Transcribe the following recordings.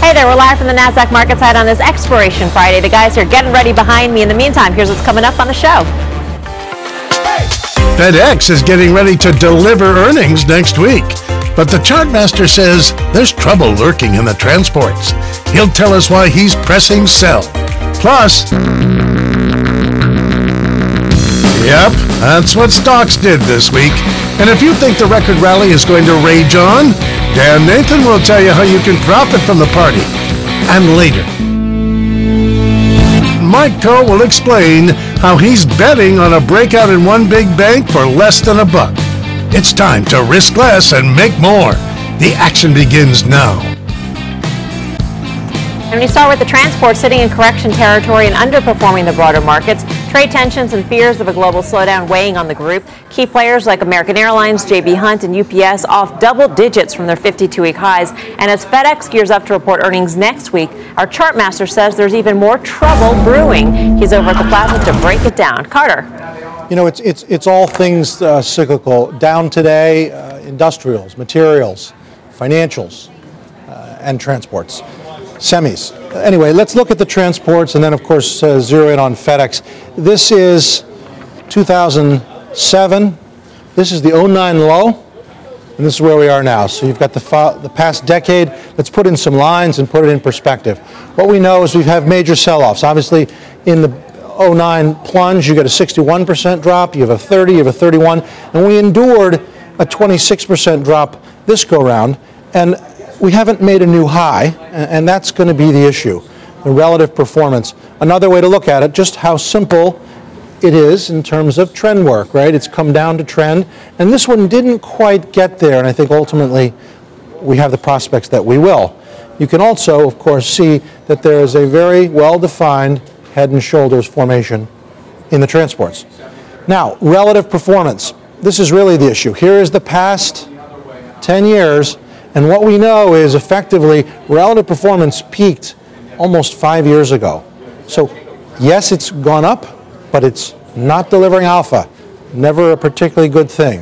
Hey there, we're live from the NASDAQ MarketSite on this Expiration Friday. The guys are getting ready behind me. In the meantime, here's what's coming up on the show. FedEx is getting ready to deliver earnings next week. But the chartmaster says there's trouble lurking in the transports. He'll tell us why he's pressing sell. Plus, Yep, that's what stocks did this week. And if you think the record rally is going to rage on, Dan Nathan will tell you how you can profit from the party. And later, Mike Khouw will explain how he's betting on a breakout in one big bank for less than a buck. It's time to risk less and make more. The action begins now. And we start with the transport sitting in correction territory and underperforming the broader markets. Trade tensions and fears of a global slowdown weighing on the group. Key players like American Airlines, JB Hunt, and UPS off double digits from their 52 week highs. And as FedEx gears up to report earnings next week, our chart master says there's even more trouble brewing. He's over at the plaza to break it down. Carter. You know, it's, it's, it's all things uh, cyclical. Down today, uh, industrials, materials, financials, uh, and transports semis. Anyway, let's look at the transports and then, of course, uh, zero in on FedEx. This is 2007. This is the 09 low, and this is where we are now. So you've got the, fa- the past decade. Let's put in some lines and put it in perspective. What we know is we've had major sell offs. Obviously, in the 09 plunge, you get a 61% drop, you have a 30, you have a 31, and we endured a 26% drop this go round. And we haven't made a new high, and that's going to be the issue the relative performance. Another way to look at it, just how simple it is in terms of trend work, right? It's come down to trend, and this one didn't quite get there, and I think ultimately we have the prospects that we will. You can also, of course, see that there is a very well defined head and shoulders formation in the transports. Now, relative performance. This is really the issue. Here is the past 10 years and what we know is effectively relative performance peaked almost five years ago. So, yes, it's gone up, but it's not delivering alpha. Never a particularly good thing.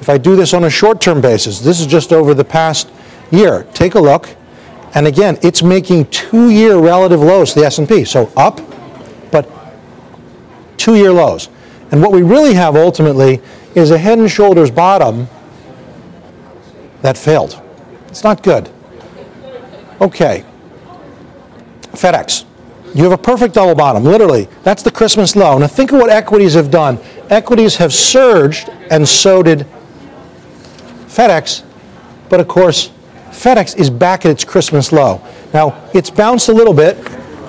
If I do this on a short term basis, this is just over the past year. Take a look. And again, it's making two year relative lows to the S&P. So up, but two year lows. And what we really have ultimately is a head and shoulders bottom that failed. It's not good. Okay. FedEx. You have a perfect double bottom, literally. That's the Christmas low. Now think of what equities have done. Equities have surged, and so did FedEx. But of course, FedEx is back at its Christmas low. Now, it's bounced a little bit,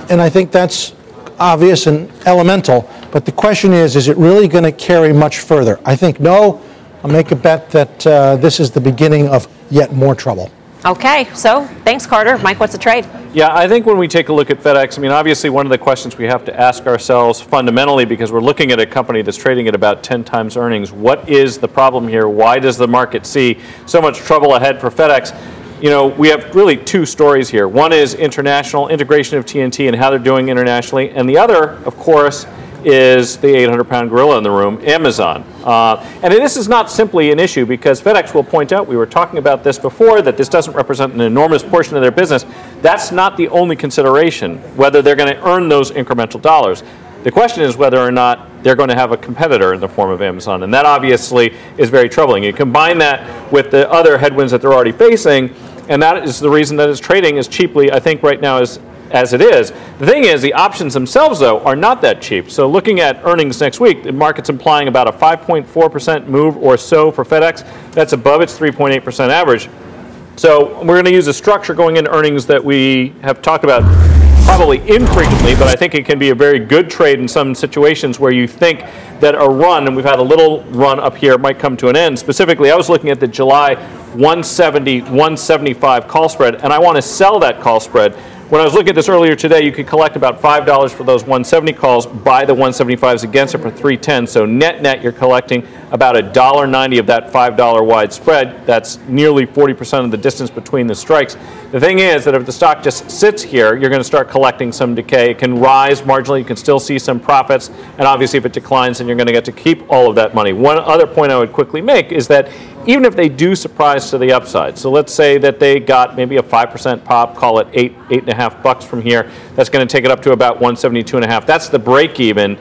and I think that's obvious and elemental. But the question is, is it really going to carry much further? I think no. I'll make a bet that uh, this is the beginning of yet more trouble. Okay, so thanks, Carter. Mike, what's the trade? Yeah, I think when we take a look at FedEx, I mean, obviously, one of the questions we have to ask ourselves fundamentally, because we're looking at a company that's trading at about 10 times earnings, what is the problem here? Why does the market see so much trouble ahead for FedEx? You know, we have really two stories here. One is international integration of TNT and how they're doing internationally, and the other, of course, is the 800 pound gorilla in the room, Amazon. Uh, and this is not simply an issue because FedEx will point out, we were talking about this before, that this doesn't represent an enormous portion of their business. That's not the only consideration, whether they're going to earn those incremental dollars. The question is whether or not they're going to have a competitor in the form of Amazon. And that obviously is very troubling. You combine that with the other headwinds that they're already facing, and that is the reason that it's trading as cheaply, I think, right now as as it is. The thing is, the options themselves, though, are not that cheap. So looking at earnings next week, the market's implying about a 5.4% move or so for FedEx. That's above its 3.8% average. So we're going to use a structure going into earnings that we have talked about probably infrequently, but I think it can be a very good trade in some situations where you think that a run, and we've had a little run up here, might come to an end. Specifically, I was looking at the July 170, 175 call spread, and I want to sell that call spread when I was looking at this earlier today, you could collect about $5 for those 170 calls, buy the 175s against it for 310. So net net, you're collecting about $1.90 of that $5 wide spread. That's nearly 40% of the distance between the strikes. The thing is that if the stock just sits here, you're going to start collecting some decay. It can rise marginally, you can still see some profits, and obviously if it declines, then you're going to get to keep all of that money. One other point I would quickly make is that even if they do surprise to the upside. So let's say that they got maybe a 5% pop, call it eight, eight and a half bucks from here. That's going to take it up to about 172 and a half. That's the break even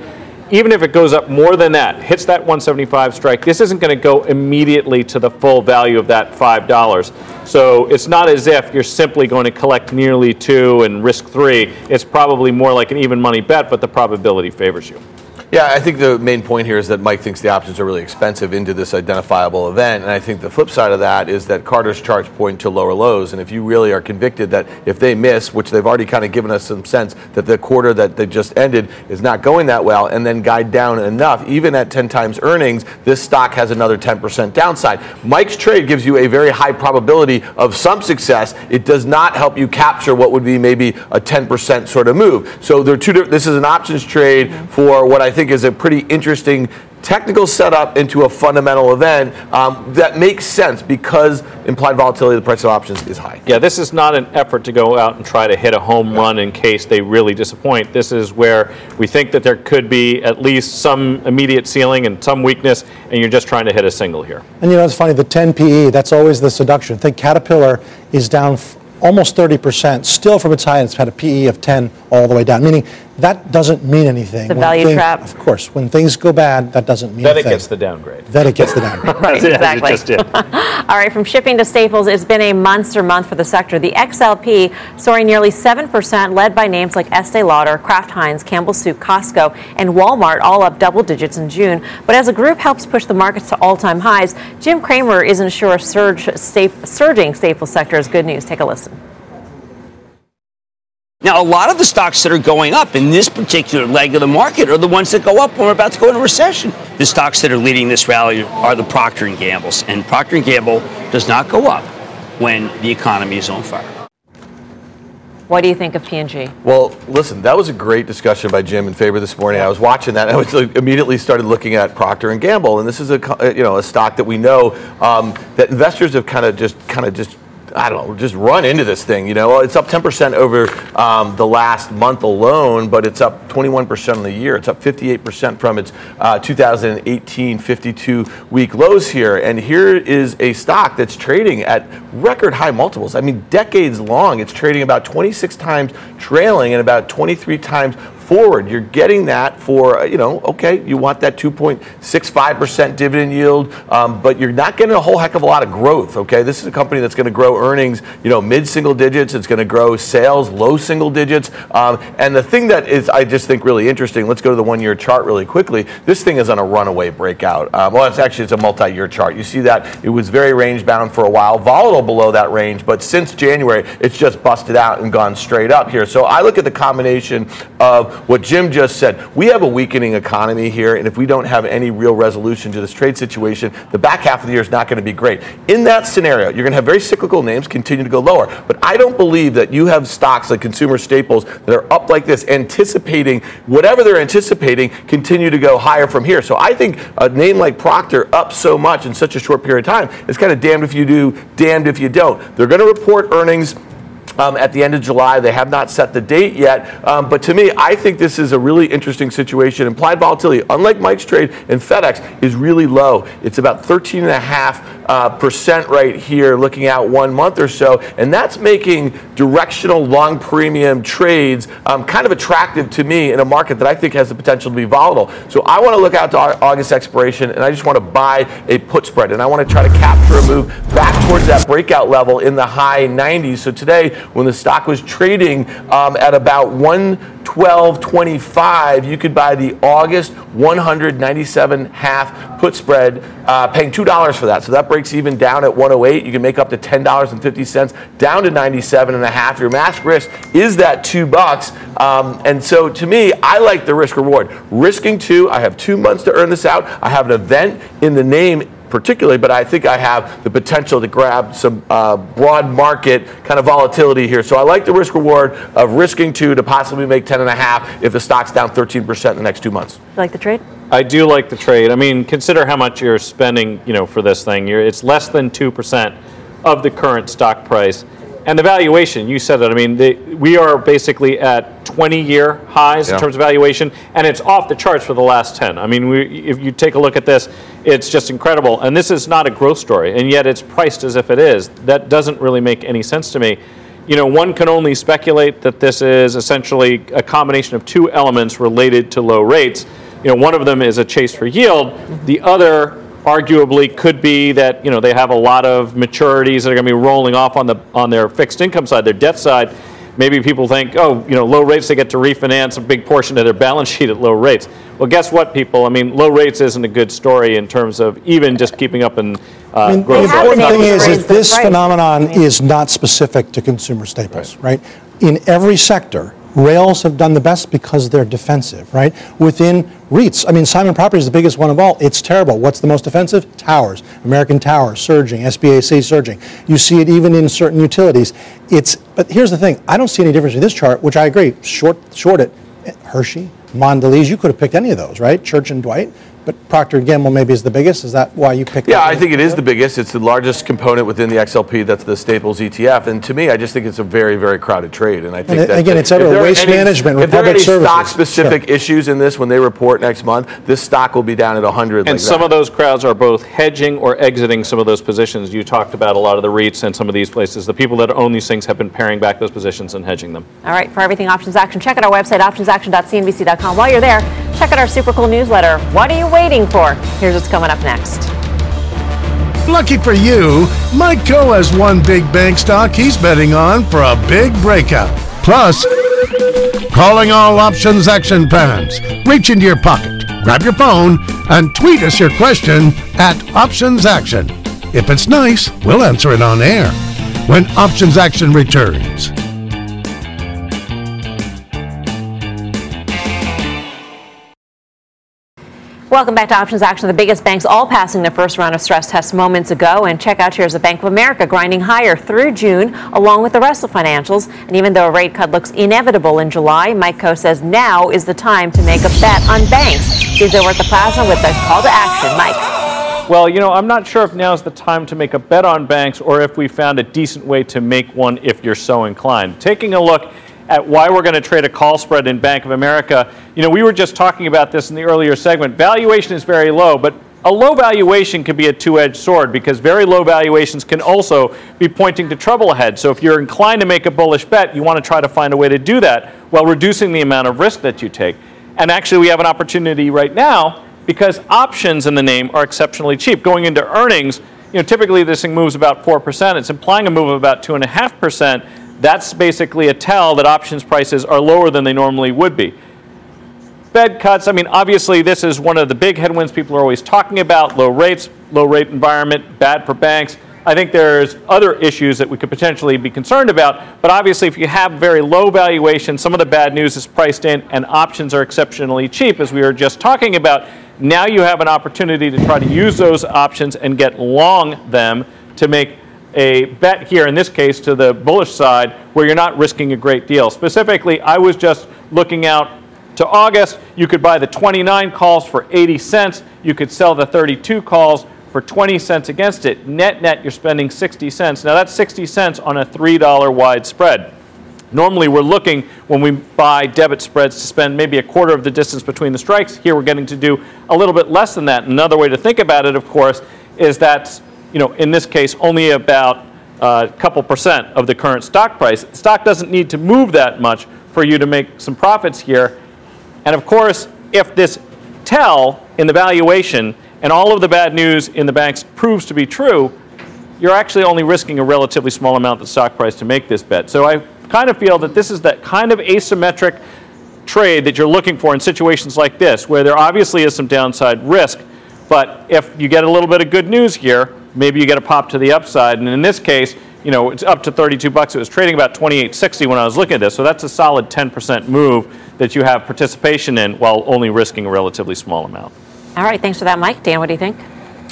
even if it goes up more than that, hits that 175 strike, this isn't going to go immediately to the full value of that $5. So it's not as if you're simply going to collect nearly two and risk three. It's probably more like an even money bet, but the probability favors you. Yeah, I think the main point here is that Mike thinks the options are really expensive into this identifiable event. And I think the flip side of that is that Carter's charts point to lower lows. And if you really are convicted that if they miss, which they've already kind of given us some sense that the quarter that they just ended is not going that well, and then guide down enough, even at 10 times earnings, this stock has another 10% downside. Mike's trade gives you a very high probability of some success. It does not help you capture what would be maybe a 10% sort of move. So there are two. This is an options trade mm-hmm. for what I think is a pretty interesting technical setup into a fundamental event um, that makes sense because implied volatility of the price of options is high. Yeah, this is not an effort to go out and try to hit a home run in case they really disappoint. This is where we think that there could be at least some immediate ceiling and some weakness, and you're just trying to hit a single here. And you know, it's funny, the 10 PE, that's always the seduction. I think Caterpillar is down f- almost 30%, still from its high, it's had a PE of 10 all the way down, meaning that doesn't mean anything. The When value thing- trap. Of course, when things go bad, that doesn't mean Then a it gets the downgrade. Then it gets the downgrade. Right, As it exactly. just did. All right, from shipping to staples, it's been a monster month for the sector. The XLP soaring nearly 7%, led by names like Estee Lauder, Kraft Heinz, Campbell Soup, Costco, and Walmart, all up double digits in June. But as a group helps push the markets to all time highs, Jim Cramer isn't sure a surge, sta- surging staples sector is good news. Take a listen. Now, a lot of the stocks that are going up in this particular leg of the market are the ones that go up when we're about to go into recession. The stocks that are leading this rally are the Procter and Gamble's, and Procter and Gamble does not go up when the economy is on fire. What do you think of P&G? Well, listen, that was a great discussion by Jim in favor this morning. I was watching that. And I was like, immediately started looking at Procter and Gamble, and this is a uh, you know a stock that we know um, that investors have kind of just kind of just. I don't know, just run into this thing. You know, it's up 10% over um, the last month alone, but it's up 21% on the year. It's up 58% from its uh, 2018 52 week lows here. And here is a stock that's trading at record high multiples. I mean, decades long. It's trading about 26 times trailing and about 23 times forward. You're getting that for, uh, you know, okay, you want that 2.65% dividend yield, um, but you're not getting a whole heck of a lot of growth, okay? This is a company that's going to grow earnings, you know, mid single digits. It's going to grow sales, low single digits. Um, and the thing that is, I just think, really interesting, let's go to the one year chart really quickly. This thing is on a runaway breakout. Um, well, it's actually, it's a multi year chart. You see that it was very range bound for a while, volatile below that range, but since January, it's just busted out and gone straight up here. So I look at the combination of what Jim just said. We have a weakening economy here, and if we don't have any real resolution to this trade situation, the back half of the year is not going to be great. In that scenario, you're going to have very cyclical names continue to go lower. But I don't believe that you have stocks like consumer staples that are up like this, anticipating whatever they're anticipating continue to go higher from here. So I think a name like Procter up so much in such a short period of time is kind of damned if you do, damned if you don't. They're going to report earnings um, at the end of July. They have not set the date yet. Um, but to me, I think this is a really interesting situation. Implied volatility, unlike Mike's trade and FedEx, is really low. It's about 13.5 uh, percent right here, looking out one month or so. And that's making directional long premium trades um, kind of attractive to me in a market that I think has the potential to be volatile. So I want to look out to Au- August expiration and I just want to buy a put spread. And I want to try to capture a move back towards that breakout level in the high 90s. So today, when the stock was trading um, at about 112.25, you could buy the August 197 half put spread, uh, paying $2 for that. So that breaks even down at 108. You can make up to $10.50 down to 97 and a half. Your max risk is that two bucks. Um, and so to me, I like the risk reward. Risking two, I have two months to earn this out. I have an event in the name particularly, but I think I have the potential to grab some uh, broad market kind of volatility here. So I like the risk reward of risking two to possibly make 10 and a half if the stock's down 13% in the next two months. You like the trade? I do like the trade. I mean, consider how much you're spending, you know, for this thing. You're, it's less than two percent of the current stock price, And the valuation, you said it. I mean, they, we are basically at 20-year highs Yeah. in terms of valuation, and it's off the charts for the last 10. I mean, we, if you take a look at this, it's just incredible. And this is not a growth story, and yet it's priced as if it is. That doesn't really make any sense to me. You know, one can only speculate that this is essentially a combination of two elements related to low rates. You know, one of them is a chase for yield. The other arguably could be that you know they have a lot of maturities that are going to be rolling off on the on their fixed income side, their debt side. Maybe people think, oh, you know, low rates they get to refinance a big portion of their balance sheet at low rates. Well, guess what, people? I mean, low rates isn't a good story in terms of even just keeping up in uh, I mean, growth. the important thing is, raise is this phenomenon I mean- is not specific to consumer staples, right? In every sector, rails have done the best because they're defensive, right? Within REITs, I mean, Simon Property is the biggest one of all. It's terrible. What's the most defensive? Towers. American Tower surging, SBAC surging. You see it even in certain utilities. It's, but here's the thing. I don't see any difference in this chart, which I agree. Short, short it. Hershey, Mondelez, you could have picked any of those, right? Church and Dwight. But Procter & Gamble maybe is the biggest. Is that why you picked it? Yeah, that I think it is the biggest. It's the largest component within the XLP. That's the Staples ETF. And to me, I just think it's a very, very crowded trade. And I think And that again, it's if under waste any- management, If there are any stock-specific issues in this when they report next month, this stock will be down at 100. And like some that. of those crowds are both hedging or exiting some of those positions. You talked about a lot of the REITs and some of these places. The people that own these things have been paring back those positions and hedging them. All right, for everything options action, check out our website, optionsaction.cnbc.com. While you're there, check out our super cool newsletter. What are you waiting for? Here's what's coming up next. Lucky for you, Mike Khouw has one big bank stock he's betting on for a big breakout. Plus, calling all options action fans. Reach into your pocket, grab your phone, and tweet us your question at Options Action. If it's nice, we'll answer it on air when Options Action returns. Welcome back to Options Action. The biggest banks all passing their first round of stress tests moments ago. And check out here's the Bank of America grinding higher through June, along with the rest of financials. And even though a rate cut looks inevitable in July, Mike Khouw says now is the time to make a bet on banks. He's over at the plaza with the call to action. Mike. Well, you know, I'm not sure if now's the time to make a bet on banks or if we found a decent way to make one if you're so inclined. Taking a look at why we're going to trade a call spread in Bank of America, you know, we were just talking about this in the earlier segment. Valuation is very low, but a low valuation can be a two-edged sword because very low valuations can also be pointing to trouble ahead. So if you're inclined to make a bullish bet, you want to try to find a way to do that while reducing the amount of risk that you take. And actually, we have an opportunity right now because options in the name are exceptionally cheap. Going into earnings, you know, typically this thing moves about 4%. It's implying a move of about 2.5%. That's basically a tell that options prices are lower than they normally would be. Fed cuts, I mean, obviously, this is one of the big headwinds people are always talking about low rates, low rate environment, bad for banks. I think there's other issues that we could potentially be concerned about, but obviously, if you have very low valuation, some of the bad news is priced in, and options are exceptionally cheap, as we were just talking about. Now you have an opportunity to try to use those options and get long them to make a bet here, in this case, to the bullish side, where you're not risking a great deal. Specifically, I was just looking out to August. You could buy the 29 calls for 80 cents. You could sell the 32 calls for 20 cents against it. Net net, you're spending 60 cents. Now that's 60 cents on a $3 wide spread. Normally, we're looking when we buy debit spreads to spend maybe a quarter of the distance between the strikes. Here, we're getting to do a little bit less than that. Another way to think about it, of course, is that you know in this case only about a couple percent of the current stock price. The stock doesn't need to move that much for you to make some profits here. And of course, if this tell in the valuation and all of the bad news in the banks proves to be true, you're actually only risking a relatively small amount of the stock price to make this bet. So I kind of feel that this is that kind of asymmetric trade that you're looking for in situations like this, where there obviously is some downside risk. But if you get a little bit of good news here, maybe you get a pop to the upside. And in this case, you know, it's up to 32 bucks. It was trading about 28.60 when I was looking at this. So that's a solid 10% move that you have participation in while only risking a relatively small amount. All right, thanks for that, Mike. Dan, what do you think?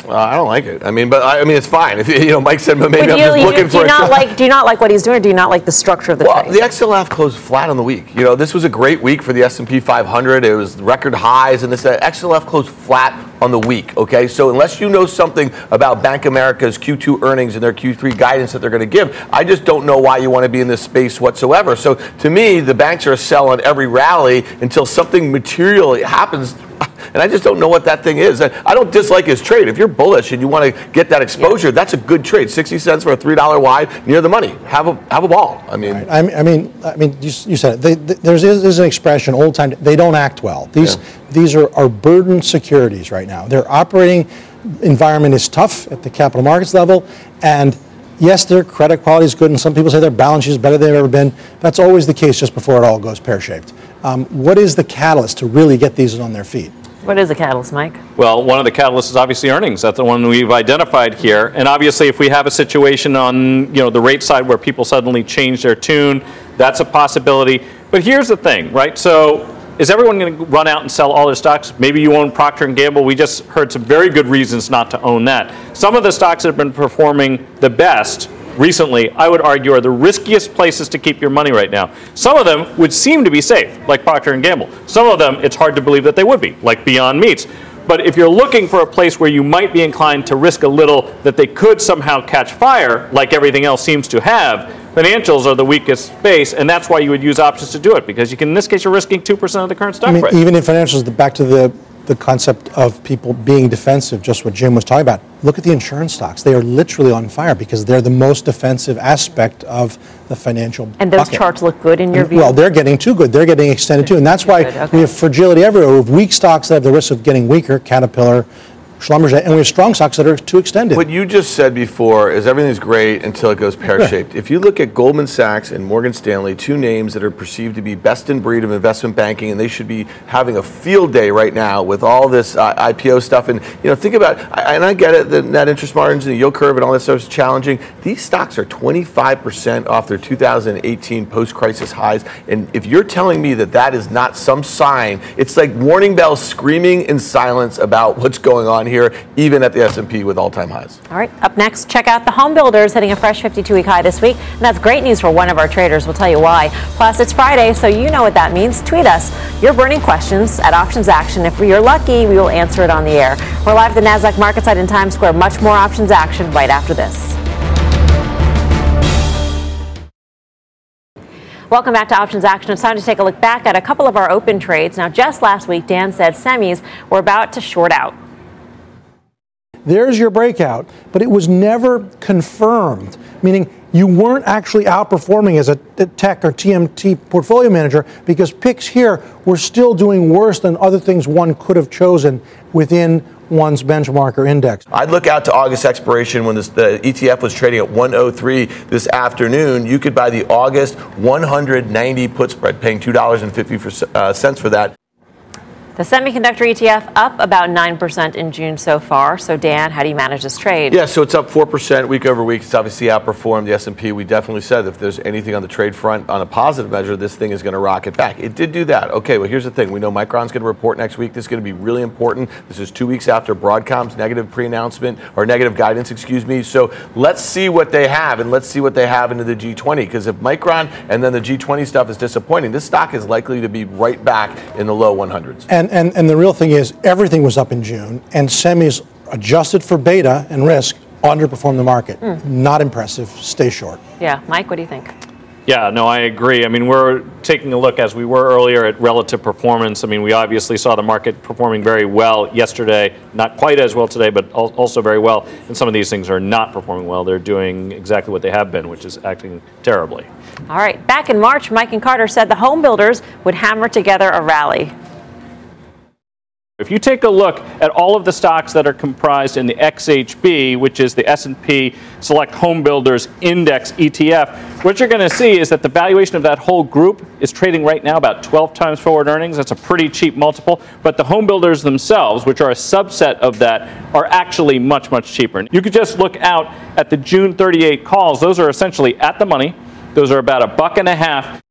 Uh, I don't like it. I mean, but I, I mean, it's fine. If you know, Mike said but maybe But I'm you, just you- looking do for you a not like do you not like what he's doing, or do you not like the structure of the Well, trade? the XLF closed flat on the week. You know, this was a great week for the S&P 500. It was record highs, and this XLF closed flat on the week, okay? So unless you know something about Bank America's Q2 earnings and their Q3 guidance that they're going to give, I just don't know why you want to be in this space whatsoever. So to me, the banks are a sell on every rally until something material happens and I just don't know what that thing is. I don't dislike his trade. If you're bullish and you want to get that exposure, yeah. that's a good trade. Sixty cents for a three dollar wide, near the money. Have a have a ball. I mean, right. I mean, I mean, you, you said it. They, they, there's is an expression, old time. They don't act well. These yeah. these are are burdened securities right now. Their operating environment is tough at the capital markets level, and yes, their credit quality is good, and some people say their balance sheet is better than they've ever been. That's always the case just before it all goes pear shaped. Um, what is the catalyst to really get these on their feet? What is a catalyst, Mike? Well, one of the catalysts is obviously earnings. That's the one we've identified here. And obviously, if we have a situation on you know the rate side where people suddenly change their tune, that's a possibility. But here's the thing, right? So is everyone going to run out and sell all their stocks? Maybe you own Procter & Gamble. We just heard some very good reasons not to own that. Some of the stocks that have been performing the best recently, I would argue, are the riskiest places to keep your money right now. Some of them would seem to be safe, like Procter & Gamble. Some of them, it's hard to believe that they would be, like Beyond Meats. But if you're looking for a place where you might be inclined to risk a little that they could somehow catch fire, like everything else seems to have, financials are the weakest space, and that's why you would use options to do it, because you can, in this case, you're risking 2% of the current stock I mean, price. Even in financials, back to the the concept of people being defensive, just what Jim was talking about. Look at the insurance stocks. They are literally on fire because they're the most defensive aspect of the financial And those bucket. charts look good in your view? Well, they're getting too good. They're getting extended too. And that's why okay. we have fragility everywhere. We have weak stocks that have the risk of getting weaker, Caterpillar, Schlumberger, and we have strong stocks that are too extended. What you just said before is everything's great until it goes pear shaped. If you look at Goldman Sachs and Morgan Stanley, two names that are perceived to be best in breed of investment banking, and they should be having a field day right now with all this uh, IPO stuff. And you know, think about, and I get it, the net interest margins and the yield curve and all that stuff is challenging. These stocks are 25% off their 2018 post-crisis highs, and if you're telling me that that is not some sign, it's like warning bells screaming in silence about what's going on here, even at the S&P with all-time highs. All right, up next, check out the home builders hitting a fresh 52-week high this week, and that's great news for one of our traders. We'll tell you why. Plus, it's Friday, so you know what that means. Tweet us your burning questions at Options Action. If you're lucky, we will answer it on the air. We're live at the Nasdaq Market Site in Times Square. Much more Options Action right after this. Welcome back to Options Action. It's time to take a look back at a couple of our open trades. Now, just last week, Dan said semis were about to short out. There's your breakout, but it was never confirmed, meaning you weren't actually outperforming as a tech or TMT portfolio manager because picks here were still doing worse than other things one could have chosen within one's benchmark or index. I'd look out to August expiration when this, the ETF was trading at 103 this afternoon. You could buy the August 190 put spread, paying $2.50 for, uh, cents for that. The semiconductor ETF up about 9% in June so far. So Dan, how do you manage this trade? Yeah, so it's up 4% week over week. It's obviously outperformed the S&P. We definitely said if there's anything on the trade front on a positive measure, this thing is going to rocket back. It did do that. Okay, well here's the thing. We know Micron's going to report next week. This is going to be really important. This is 2 weeks after Broadcom's negative pre-announcement or negative guidance, excuse me. So let's see what they have and let's see what they have into the G20 because if Micron and then the G20 stuff is disappointing, this stock is likely to be right back in the low 100s. And and, and, and the real thing is, everything was up in June, and semis adjusted for beta and risk underperformed the market. Mm. Not impressive. Stay short. Yeah, Mike, what do you think? Yeah, no, I agree. I mean, we're taking a look as we were earlier at relative performance. I mean, we obviously saw the market performing very well yesterday, not quite as well today, but also very well. And some of these things are not performing well. They're doing exactly what they have been, which is acting terribly. All right. Back in March, Mike and Carter said the home builders would hammer together a rally. If you take a look at all of the stocks that are comprised in the XHB, which is the S&P Select Home Builders Index ETF, what you're going to see is that the valuation of that whole group is trading right now about 12 times forward earnings. That's a pretty cheap multiple, but the home builders themselves, which are a subset of that, are actually much much cheaper. You could just look out at the June 38 calls. Those are essentially at the money. Those are about a buck and a half.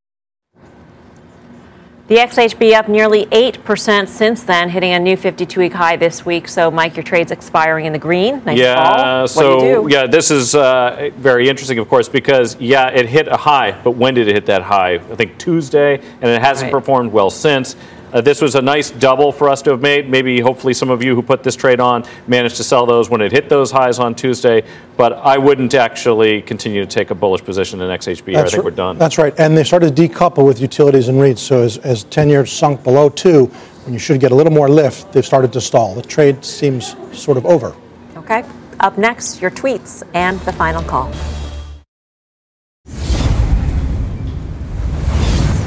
The XHB up nearly 8% since then, hitting a new 52 week high this week. So, Mike, your trade's expiring in the green. Nice yeah, call. so, yeah, this is uh, very interesting, of course, because, yeah, it hit a high, but when did it hit that high? I think Tuesday, and it hasn't right. performed well since. Uh, this was a nice double for us to have made. Maybe, hopefully, some of you who put this trade on managed to sell those when it hit those highs on Tuesday. But I wouldn't actually continue to take a bullish position in XHB. I think r- we're done. That's right. And they started to decouple with utilities and REITs. So as, as 10 years sunk below two, when you should get a little more lift, they've started to stall. The trade seems sort of over. Okay. Up next, your tweets and the final call.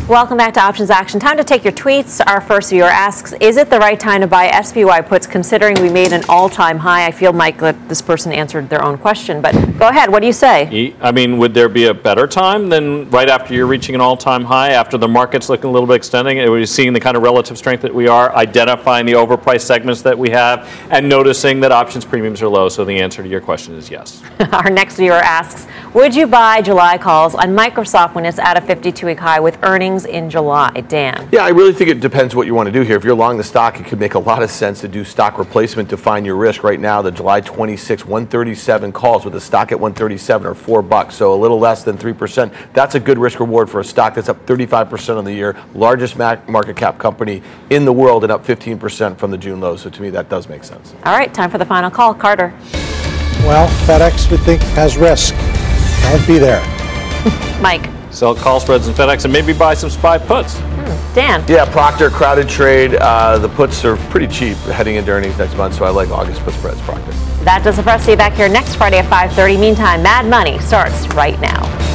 Welcome back to Options Action. Time to take your tweets. Our first viewer asks, is it the right time to buy SPY puts considering we made an all-time high? I feel, Mike, that this person answered their own question, but go ahead. What do you say? I mean, would there be a better time than right after you're reaching an all-time high, after the market's looking a little bit extending, and we're seeing the kind of relative strength that we are, identifying the overpriced segments that we have, and noticing that options premiums are low? So the answer to your question is yes. Our next viewer asks, would you buy July calls on Microsoft when it's at a 52-week high with earnings in July? Dan. Yeah, I really think it depends what you want to do here. If you're long the stock, it could make a lot of sense to do stock replacement to find your risk. Right now, the July 26, 137 calls with the stock at 137 or four bucks, so a little less than 3%. That's a good risk reward for a stock that's up 35% on the year, largest market cap company in the world, and up 15% from the June low. So to me, that does make sense. All right, time for the final call. Carter. Well, FedEx, we think, has risk. Don't be there. Mike. Sell call spreads in FedEx and maybe buy some SPY puts. Hmm. Dan. Yeah, Procter, crowded trade. Uh, the puts are pretty cheap heading into earnings next month, so I like August put spreads, Procter. That does it for us. See you back here next Friday at 5.30. Meantime, Mad Money starts right now.